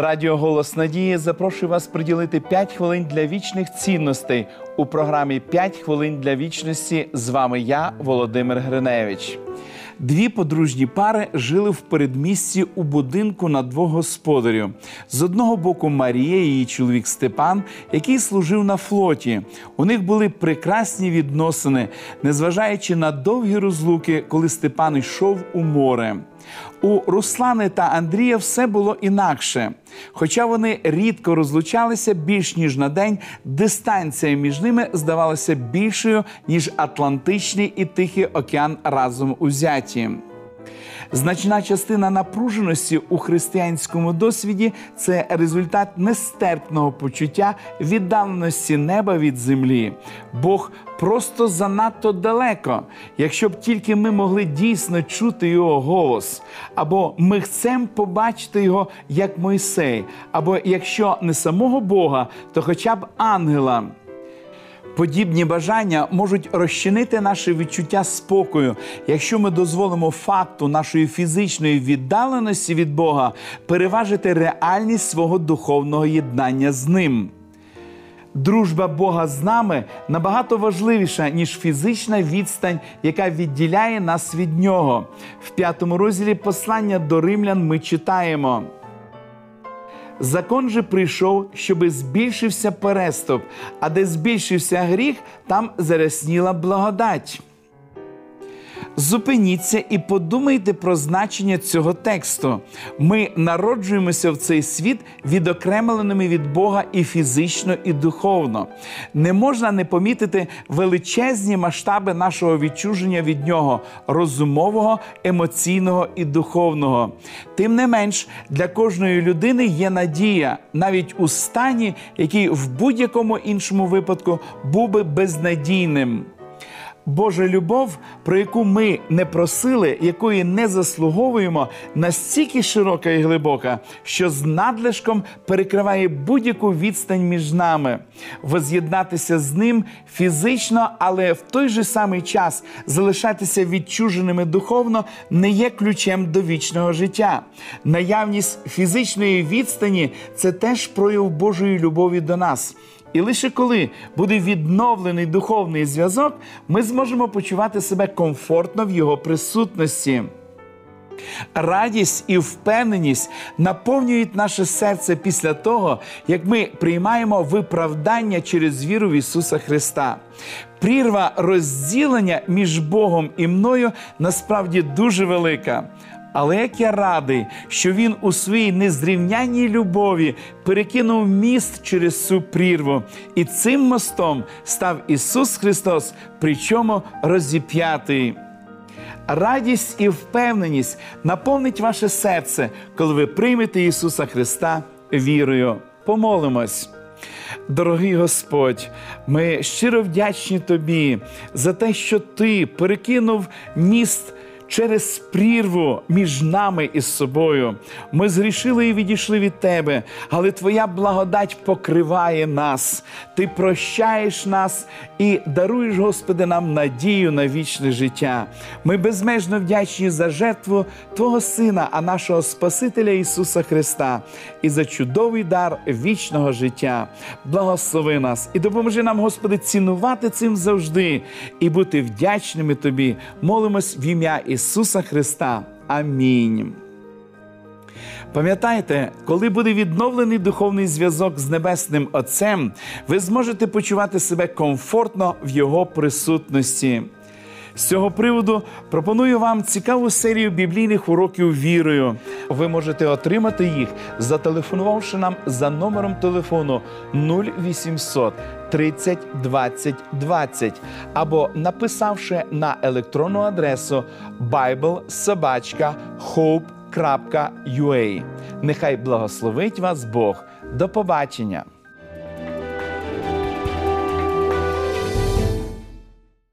Радіо Голос Надії запрошує вас приділити 5 хвилин для вічних цінностей у програмі «5 хвилин для вічності. З вами я, Володимир Гриневич. Дві подружні пари жили в передмісті у будинку на двох господарів. З одного боку Марія, і її чоловік Степан, який служив на флоті. У них були прекрасні відносини, незважаючи на довгі розлуки, коли Степан йшов у море. У Руслани та Андрія все було інакше. Хоча вони рідко розлучалися більш ніж на день, дистанція між ними здавалася більшою, ніж Атлантичний і Тихий океан разом узяті. Значна частина напруженості у християнському досвіді це результат нестерпного почуття віддаленості неба від землі. Бог просто занадто далеко, якщо б тільки ми могли дійсно чути його голос, або ми хочемо побачити його як Мойсей, або якщо не самого Бога, то хоча б ангела. Подібні бажання можуть розчинити наше відчуття спокою, якщо ми дозволимо факту нашої фізичної віддаленості від Бога переважити реальність свого духовного єднання з ним. Дружба Бога з нами набагато важливіша, ніж фізична відстань, яка відділяє нас від Нього. В п'ятому розділі послання до римлян ми читаємо. Закон же прийшов, щоби збільшився переступ, а де збільшився гріх, там зарясніла благодать. Зупиніться і подумайте про значення цього тексту. Ми народжуємося в цей світ відокремленими від Бога і фізично, і духовно. Не можна не помітити величезні масштаби нашого відчуження від нього розумового, емоційного і духовного. Тим не менш, для кожної людини є надія, навіть у стані, який в будь-якому іншому випадку був би безнадійним. Божа любов, про яку ми не просили, якої не заслуговуємо, настільки широка і глибока, що з надлишком перекриває будь-яку відстань між нами. Воз'єднатися з ним фізично, але в той же самий час залишатися відчуженими духовно не є ключем до вічного життя. Наявність фізичної відстані це теж прояв Божої любові до нас. І лише коли буде відновлений духовний зв'язок, ми зможемо почувати себе комфортно в його присутності. Радість і впевненість наповнюють наше серце після того, як ми приймаємо виправдання через віру в Ісуса Христа. Прірва розділення між Богом і мною насправді дуже велика. Але як я радий, що він у своїй незрівнянній любові перекинув міст через цю прірву, і цим мостом став Ісус Христос, причому розіп'ятий. Радість і впевненість наповнить ваше серце, коли ви приймете Ісуса Христа вірою. Помолимось. Дорогий Господь, ми щиро вдячні Тобі за те, що Ти перекинув міст через прірву між нами і собою. Ми зрішили і відійшли від Тебе, але Твоя благодать покриває нас. Ти прощаєш нас і даруєш, Господи, нам надію на вічне життя. Ми безмежно вдячні за жертву Твого Сина, а нашого Спасителя Ісуса Христа, і за чудовий дар вічного життя. Благослови нас і допоможи нам, Господи, цінувати цим завжди і бути вдячними Тобі. Молимось в ім'я Ісуса Христа. Амінь. Пам'ятайте, коли буде відновлений духовний зв'язок з Небесним Отцем, ви зможете почувати себе комфортно в Його присутності. З цього приводу пропоную вам цікаву серію біблійних уроків вірою. Ви можете отримати їх, зателефонувавши нам за номером телефону 0800 30 20 20 або написавши на електронну адресу biblesobachka.hope.ua. Нехай благословить вас Бог. До побачення!